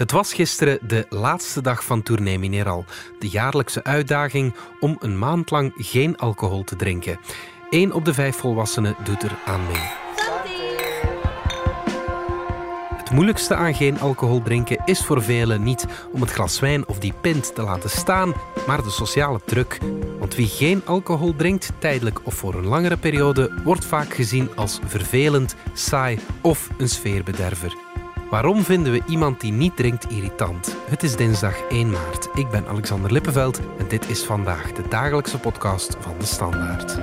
Het was gisteren de laatste dag van Tournee Mineral, de jaarlijkse uitdaging om een maand lang geen alcohol te drinken. Eén op de vijf volwassenen doet er aan mee. Het moeilijkste aan geen alcohol drinken is voor velen niet om het glas wijn of die pint te laten staan, maar de sociale druk. Want wie geen alcohol drinkt, tijdelijk of voor een langere periode, wordt vaak gezien als vervelend, saai of een sfeerbederver. Waarom vinden we iemand die niet drinkt irritant? Het is dinsdag 1 maart. Ik ben Alexander Lippenveld en dit is vandaag de dagelijkse podcast van de Standaard.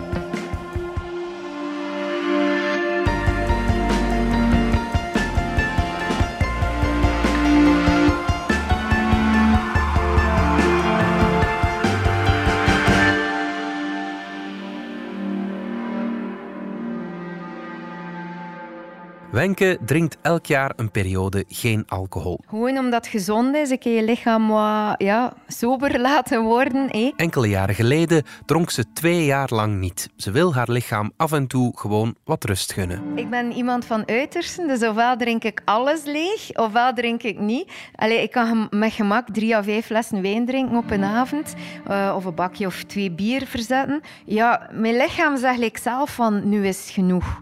Wenke drinkt elk jaar een periode geen alcohol. Gewoon omdat het gezond is. Ik kan je lichaam wat ja, sober laten worden. Eh? Enkele jaren geleden dronk ze twee jaar lang niet. Ze wil haar lichaam af en toe gewoon wat rust gunnen. Ik ben iemand van uitersten, dus ofwel drink ik alles leeg, ofwel drink ik niet. Allee, ik kan met gemak drie à vijf flessen wijn drinken op een avond, uh, of een bakje of twee bier verzetten. Ja, mijn lichaam zegt zelf van nu is genoeg.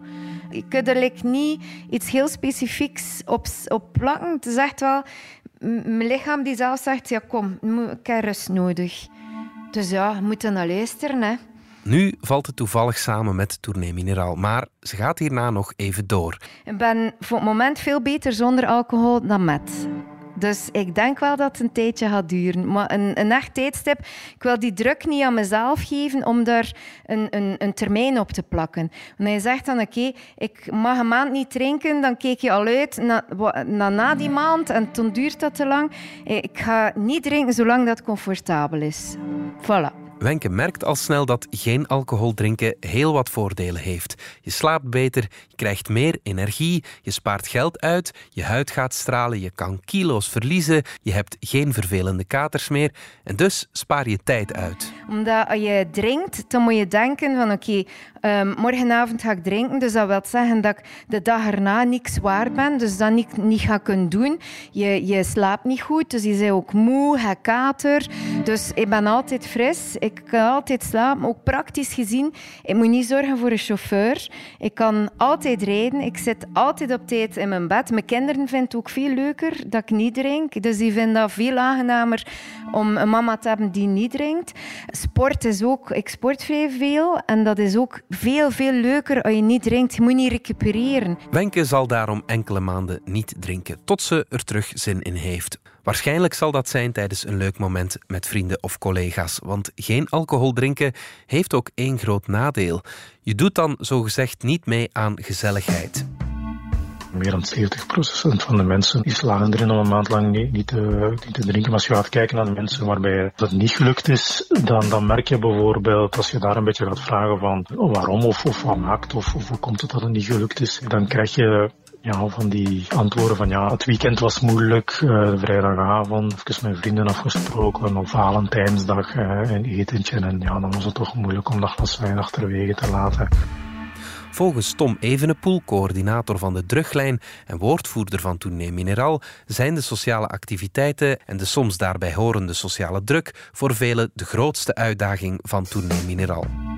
Ik kan er niet iets heel specifieks op, op plakken. Het is echt wel mijn lichaam die zelf zegt: ja, kom, ik heb rust nodig. Dus ja, we moeten naar luisteren. Hè. Nu valt het toevallig samen met Tournee Mineraal, maar ze gaat hierna nog even door. Ik ben voor het moment veel beter zonder alcohol dan met. Dus ik denk wel dat het een tijdje gaat duren. Maar een, een echt tijdstip, ik wil die druk niet aan mezelf geven om daar een, een, een termijn op te plakken. Wanneer je zegt dan, oké, ik mag een maand niet drinken, dan keek je al uit naar, na, na die maand en toen duurt dat te lang. Ik ga niet drinken zolang dat comfortabel is. Voilà. Wenke merkt al snel dat geen alcohol drinken heel wat voordelen heeft. Je slaapt beter, je krijgt meer energie, je spaart geld uit, je huid gaat stralen, je kan kilo's verliezen, je hebt geen vervelende katers meer en dus spaar je tijd uit. Omdat als je drinkt, dan moet je denken van oké, ehm, morgenavond ga ik drinken, dus dat wil zeggen dat ik de dag erna niet zwaar ben, dus dat niet, niet ga kunnen doen. Je, je slaapt niet goed, dus je bent ook moe, je kater. Dus ik ben altijd fris ik kan altijd slapen, ook praktisch gezien. Ik moet niet zorgen voor een chauffeur. Ik kan altijd rijden. Ik zit altijd op tijd in mijn bed. Mijn kinderen vinden het ook veel leuker dat ik niet drink. Dus die vinden dat veel aangenamer om een mama te hebben die niet drinkt. Sport is ook... Ik sport vrij veel. En dat is ook veel, veel leuker als je niet drinkt. Je moet niet recupereren. Wenke zal daarom enkele maanden niet drinken, tot ze er terug zin in heeft. Waarschijnlijk zal dat zijn tijdens een leuk moment met vrienden of collega's, want geen alcohol drinken heeft ook één groot nadeel. Je doet dan zogezegd niet mee aan gezelligheid. Meer dan 70% van de mensen die slagen erin om een maand lang niet, te, niet, te, drinken. Maar als je gaat kijken naar de mensen waarbij dat niet gelukt is, dan, dan merk je bijvoorbeeld, als je daar een beetje gaat vragen van oh, waarom of, of wat maakt of, of hoe komt het dat het niet gelukt is, dan krijg je ja, van die antwoorden van ja, het weekend was moeilijk, uh, vrijdagavond, even met vrienden afgesproken, op Valentijnsdag uh, een etentje en ja, dan was het toch moeilijk om dat glas wijn achterwege te laten. Volgens Tom Evenepoel, coördinator van de Druglijn en woordvoerder van Tournee Mineral, zijn de sociale activiteiten en de soms daarbij horende sociale druk voor velen de grootste uitdaging van Tournee Mineral.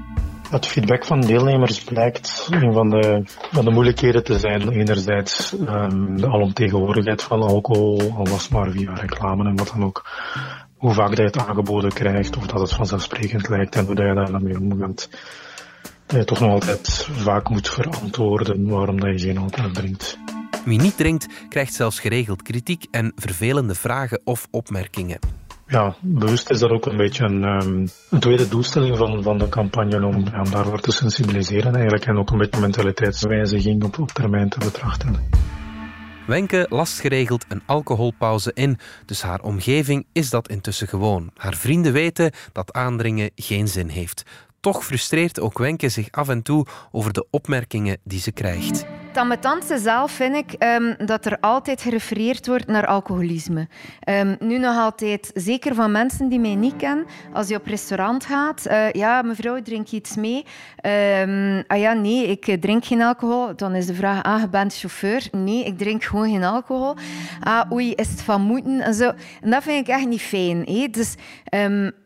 Het feedback van deelnemers blijkt een van de, van de moeilijkheden te zijn. Enerzijds um, de alomtegenwoordigheid van alcohol, al was maar via reclame en wat dan ook. Hoe vaak dat je het aangeboden krijgt, of dat het vanzelfsprekend lijkt en hoe dat je daar dan mee omgaat. Dat je toch nog altijd vaak moet verantwoorden waarom dat je geen alcohol drinkt. Wie niet drinkt, krijgt zelfs geregeld kritiek en vervelende vragen of opmerkingen ja, bewust is dat ook een beetje een, um, een tweede doelstelling van, van de campagne om daarvoor te sensibiliseren eigenlijk en ook een beetje mentaliteitswijziging op, op termijn te betrachten. Wenke last geregeld een alcoholpauze in, dus haar omgeving is dat intussen gewoon. Haar vrienden weten dat aandringen geen zin heeft. Toch frustreert ook Wenke zich af en toe over de opmerkingen die ze krijgt. Het ambetantste zelf vind ik um, dat er altijd gerefereerd wordt naar alcoholisme. Um, nu nog altijd, zeker van mensen die mij niet kennen, als je op restaurant gaat, uh, ja, mevrouw, drink iets mee? Um, ah ja, nee, ik drink geen alcohol. Dan is de vraag, ah, je bent chauffeur? Nee, ik drink gewoon geen alcohol. Ah, oei, is het van moeten? En, zo. en dat vind ik echt niet fijn. Hé? Dus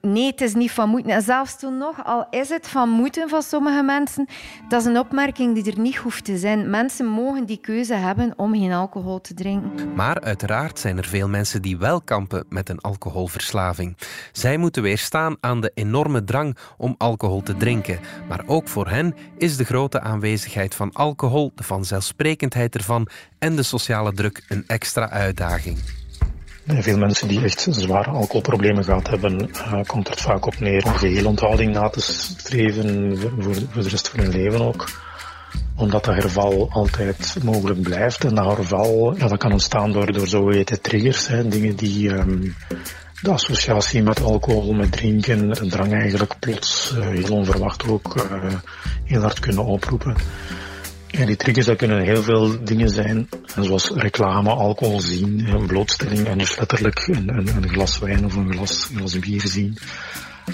nee, het is niet van moeten. En zelfs toen nog, al is het van moeten van sommige mensen, dat is een opmerking die er niet hoeft te zijn. Mensen mogen die keuze hebben om geen alcohol te drinken. Maar uiteraard zijn er veel mensen die wel kampen met een alcoholverslaving. Zij moeten weerstaan aan de enorme drang om alcohol te drinken. Maar ook voor hen is de grote aanwezigheid van alcohol, de vanzelfsprekendheid ervan en de sociale druk een extra uitdaging. Veel mensen die echt zware alcoholproblemen gehad hebben, uh, komt er vaak op neer om geheel onthouding na te streven, voor, voor de rest van hun leven ook omdat dat herval altijd mogelijk blijft. En dat herval ja, dat kan ontstaan door, door zogeheten triggers. Hè, dingen die um, de associatie met alcohol, met drinken, een drang eigenlijk plots uh, heel onverwacht ook uh, heel hard kunnen oproepen. En die triggers dat kunnen heel veel dingen zijn, zoals reclame, alcohol zien, een blootstelling en dus letterlijk een, een, een glas wijn of een glas, glas bier zien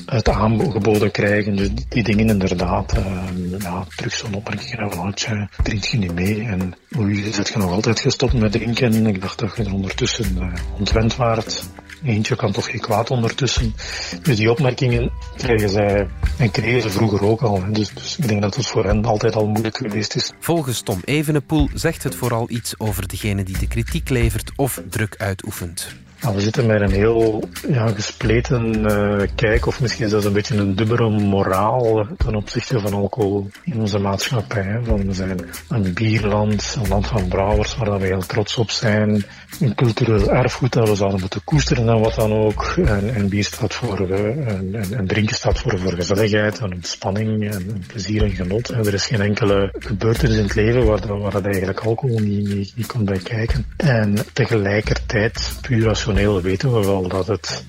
het aangeboden krijgen. Dus die, dingen inderdaad. Uh, ja, terug zo'n opmerking van, je drink je niet mee? En oei, zit je nog altijd gestopt met drinken? Ik dacht dat je er ondertussen uh, ontwend waart. Eentje kan toch geen kwaad ondertussen. Dus die opmerkingen krijgen zij en kregen ze vroeger ook al. Dus, dus, ik denk dat het voor hen altijd al moeilijk geweest is. Volgens Tom Evenepoel zegt het vooral iets over degene die de kritiek levert of druk uitoefent. We zitten met een heel ja, gespleten uh, kijk, of misschien zelfs een beetje een dubbele moraal ten opzichte van alcohol in onze maatschappij. We zijn een bierland, een land van brouwers waar we heel trots op zijn. Een cultureel erfgoed dat we zouden moeten koesteren en wat dan ook. En, en bier staat voor, uh, en, en, drinken staat voor, voor gezelligheid en ontspanning en, plezier en genot. En er is geen enkele gebeurtenis in het leven waar, waar dat eigenlijk alcohol niet, niet, niet komt bij kijken. En tegelijkertijd, puur als rationeel weten we wel dat het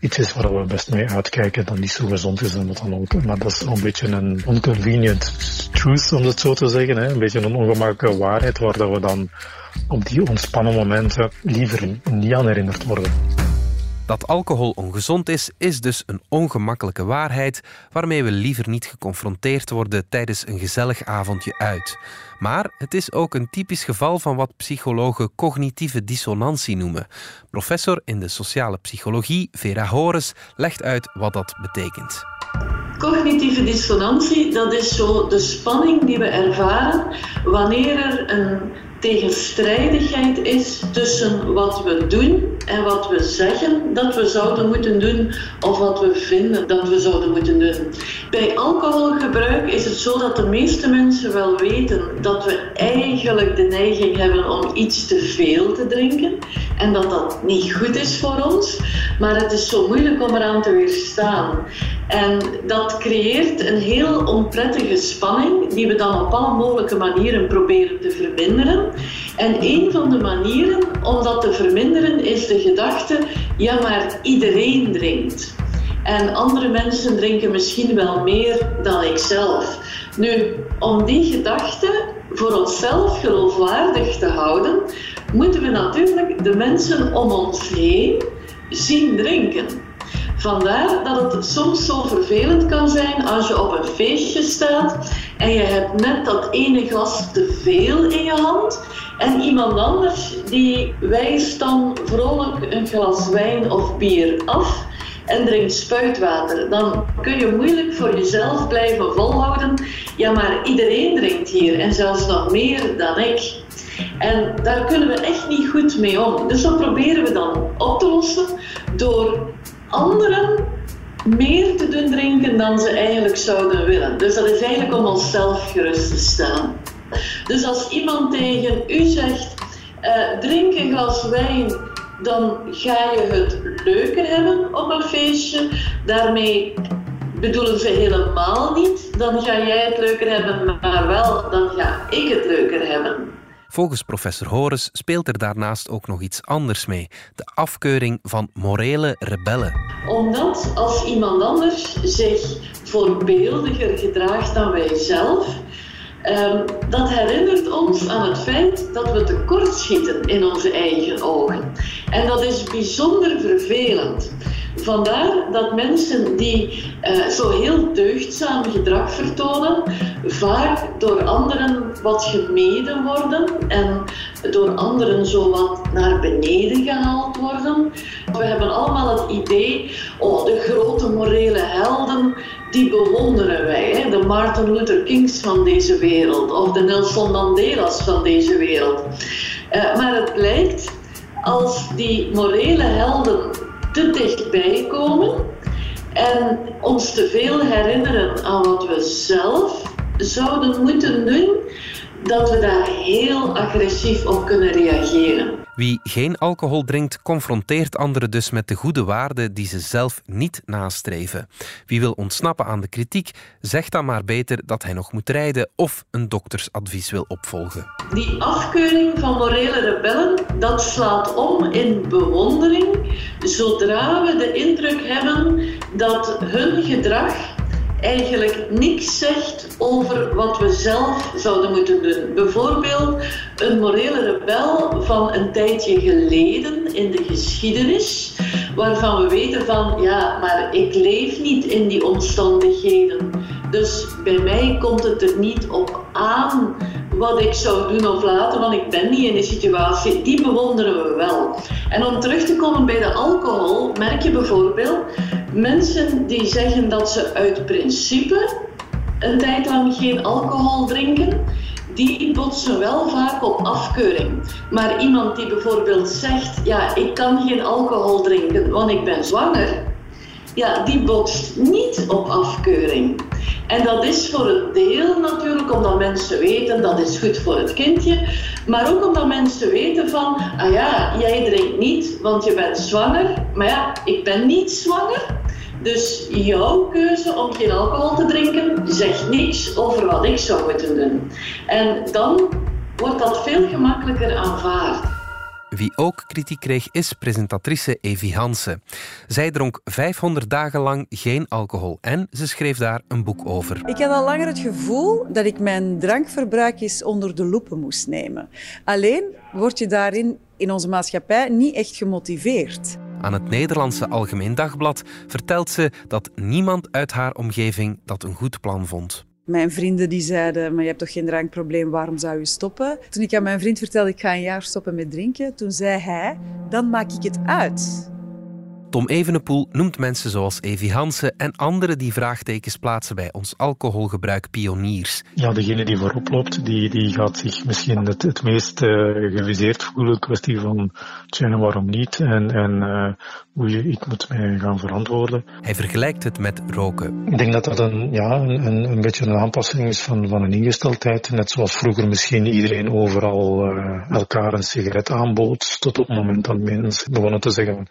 iets is waar we best mee uitkijken dat niet zo gezond is en wat dan ook. Maar dat is een beetje een inconvenient truth, om het zo te zeggen. Hè? Een beetje een ongemakkelijke waarheid waar we dan op die ontspannen momenten liever niet aan herinnerd worden. Dat alcohol ongezond is, is dus een ongemakkelijke waarheid waarmee we liever niet geconfronteerd worden tijdens een gezellig avondje uit. Maar het is ook een typisch geval van wat psychologen cognitieve dissonantie noemen. Professor in de sociale psychologie Vera Horus legt uit wat dat betekent. Cognitieve dissonantie, dat is zo de spanning die we ervaren wanneer er een tegenstrijdigheid is tussen wat we doen en wat we zeggen dat we zouden moeten doen of wat we vinden dat we zouden moeten doen. Bij alcoholgebruik is het zo dat de meeste mensen wel weten dat we eigenlijk de neiging hebben om iets te veel te drinken en dat dat niet goed is voor ons, maar het is zo moeilijk om eraan te weerstaan. En dat creëert een heel onprettige spanning die we dan op alle mogelijke manieren proberen te verminderen. En een van de manieren om dat te verminderen is de gedachte, ja maar iedereen drinkt. En andere mensen drinken misschien wel meer dan ik zelf. Nu, om die gedachte voor onszelf geloofwaardig te houden, moeten we natuurlijk de mensen om ons heen zien drinken. Vandaar dat het soms zo vervelend kan zijn als je op een feestje staat en je hebt net dat ene glas te veel in je hand en iemand anders die wijst dan vrolijk een glas wijn of bier af en drinkt spuitwater. Dan kun je moeilijk voor jezelf blijven volhouden. Ja, maar iedereen drinkt hier en zelfs nog meer dan ik. En daar kunnen we echt niet goed mee om. Dus dat proberen we dan op te lossen anderen meer te doen drinken dan ze eigenlijk zouden willen. Dus dat is eigenlijk om onszelf gerust te stellen. Dus als iemand tegen u zegt, uh, drink een glas wijn, dan ga je het leuker hebben op een feestje. Daarmee bedoelen ze helemaal niet, dan ga jij het leuker hebben, maar wel, dan ga ik het leuker hebben. Volgens professor Horus speelt er daarnaast ook nog iets anders mee: de afkeuring van morele rebellen. Omdat als iemand anders zich voorbeeldiger gedraagt dan wij zelf, Ehm, dat herinnert ons aan het feit dat we tekortschieten in onze eigen ogen. En dat is bijzonder vervelend. Vandaar dat mensen die uh, zo heel deugdzaam gedrag vertonen, vaak door anderen wat gemeden worden en door anderen zo wat naar beneden gehaald worden. We hebben allemaal het idee, oh, de grote morele helden, die bewonderen wij. Hè? De Martin Luther Kings van deze wereld of de Nelson Mandela's van deze wereld. Uh, maar het blijkt, als die morele helden te dichtbij komen en ons te veel herinneren aan wat we zelf zouden moeten doen, dat we daar heel agressief op kunnen reageren. Wie geen alcohol drinkt, confronteert anderen dus met de goede waarden die ze zelf niet nastreven. Wie wil ontsnappen aan de kritiek, zegt dan maar beter dat hij nog moet rijden of een doktersadvies wil opvolgen. Die afkeuring van morele rebellen, dat slaat om in bewondering zodra we de indruk hebben dat hun gedrag eigenlijk niks zegt over wat we zelf zouden moeten doen. Bijvoorbeeld een morele rebel van een tijdje geleden in de geschiedenis, waarvan we weten van ja, maar ik leef niet in die omstandigheden. Dus bij mij komt het er niet op aan wat ik zou doen of laten, want ik ben niet in die situatie. Die bewonderen we wel. En om terug te komen bij de alcohol, merk je bijvoorbeeld mensen die zeggen dat ze uit principe een tijd lang geen alcohol drinken, die botsen wel vaak op afkeuring. Maar iemand die bijvoorbeeld zegt, ja, ik kan geen alcohol drinken, want ik ben zwanger, ja, die botst niet op afkeuring. En dat is voor een deel natuurlijk omdat mensen weten dat is goed voor het kindje, maar ook omdat mensen weten van, ah ja, jij drinkt niet, want je bent zwanger, maar ja, ik ben niet zwanger. Dus jouw keuze om geen alcohol te drinken zegt niks over wat ik zou moeten doen. En dan wordt dat veel gemakkelijker aanvaard. Wie ook kritiek kreeg is presentatrice Evie Hansen. Zij dronk 500 dagen lang geen alcohol en ze schreef daar een boek over. Ik had al langer het gevoel dat ik mijn drankverbruik eens onder de loepen moest nemen. Alleen word je daarin in onze maatschappij niet echt gemotiveerd. Aan het Nederlandse Algemeen Dagblad vertelt ze dat niemand uit haar omgeving dat een goed plan vond. Mijn vrienden die zeiden, maar je hebt toch geen drankprobleem, waarom zou je stoppen? Toen ik aan mijn vriend vertelde, ik ga een jaar stoppen met drinken, toen zei hij, dan maak ik het uit. Tom Evenepoel noemt mensen zoals Evi Hansen en anderen die vraagtekens plaatsen bij ons alcoholgebruik pioniers. Ja, degene die voorop loopt, die, die gaat zich misschien het, het meest uh, geviseerd voelen. Kwestie van, tja, waarom niet? En, en uh, hoe je, ik moet mij gaan verantwoorden. Hij vergelijkt het met roken. Ik denk dat dat een, ja, een, een beetje een aanpassing is van, van een ingesteldheid. Net zoals vroeger misschien iedereen overal uh, elkaar een sigaret aanbood, tot op het moment dat mensen begonnen te zeggen,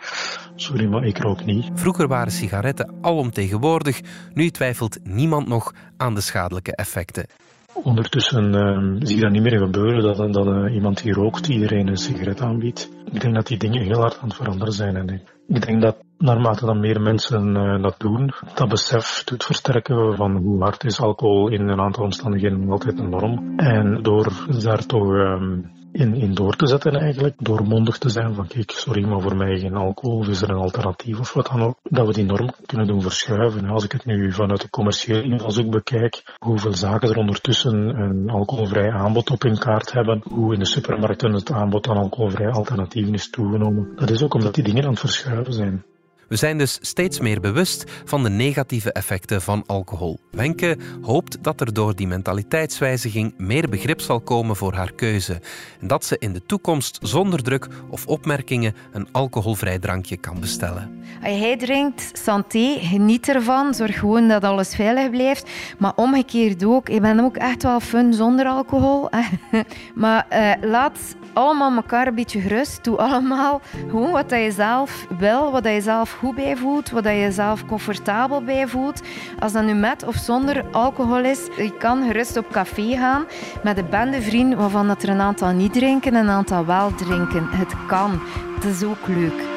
sorry, maar ik rook niet. Vroeger waren sigaretten alomtegenwoordig, nu twijfelt niemand nog aan de schadelijke effecten. Ondertussen uh, zie je dat niet meer gebeuren, dat, dat uh, iemand die rookt iedereen een sigaret aanbiedt. Ik denk dat die dingen heel hard aan het veranderen zijn. En ik denk dat naarmate dan meer mensen uh, dat doen, dat besef doet versterken van hoe hard is alcohol in een aantal omstandigheden altijd een norm. En door daar toch ehm, in, in door te zetten eigenlijk. Door mondig te zijn van kijk, sorry, maar voor mij geen alcohol of is er een alternatief of wat dan ook. Dat we die norm kunnen doen verschuiven. Als ik het nu vanuit de commerciële invalshoek bekijk, hoeveel zaken er ondertussen een alcoholvrij aanbod op in kaart hebben. Hoe in de supermarkten het aanbod aan alcoholvrij alternatieven is toegenomen. Dat is ook omdat die dingen aan het verschuiven zijn. We zijn dus steeds meer bewust van de negatieve effecten van alcohol. Wenke hoopt dat er door die mentaliteitswijziging meer begrip zal komen voor haar keuze en dat ze in de toekomst zonder druk of opmerkingen een alcoholvrij drankje kan bestellen. Jij drinkt, santé, geniet ervan, zorg gewoon dat alles veilig blijft. Maar omgekeerd ook, ik ben ook echt wel fun zonder alcohol. maar uh, laat allemaal elkaar een beetje gerust. Doe allemaal gewoon wat je zelf wil, wat je zelf goed bij voelt, wat je zelf comfortabel bij voelt. Als dat nu met of zonder alcohol is, je kan gerust op café gaan met een bende vrienden waarvan dat er een aantal niet drinken en een aantal wel drinken. Het kan. Het is ook leuk.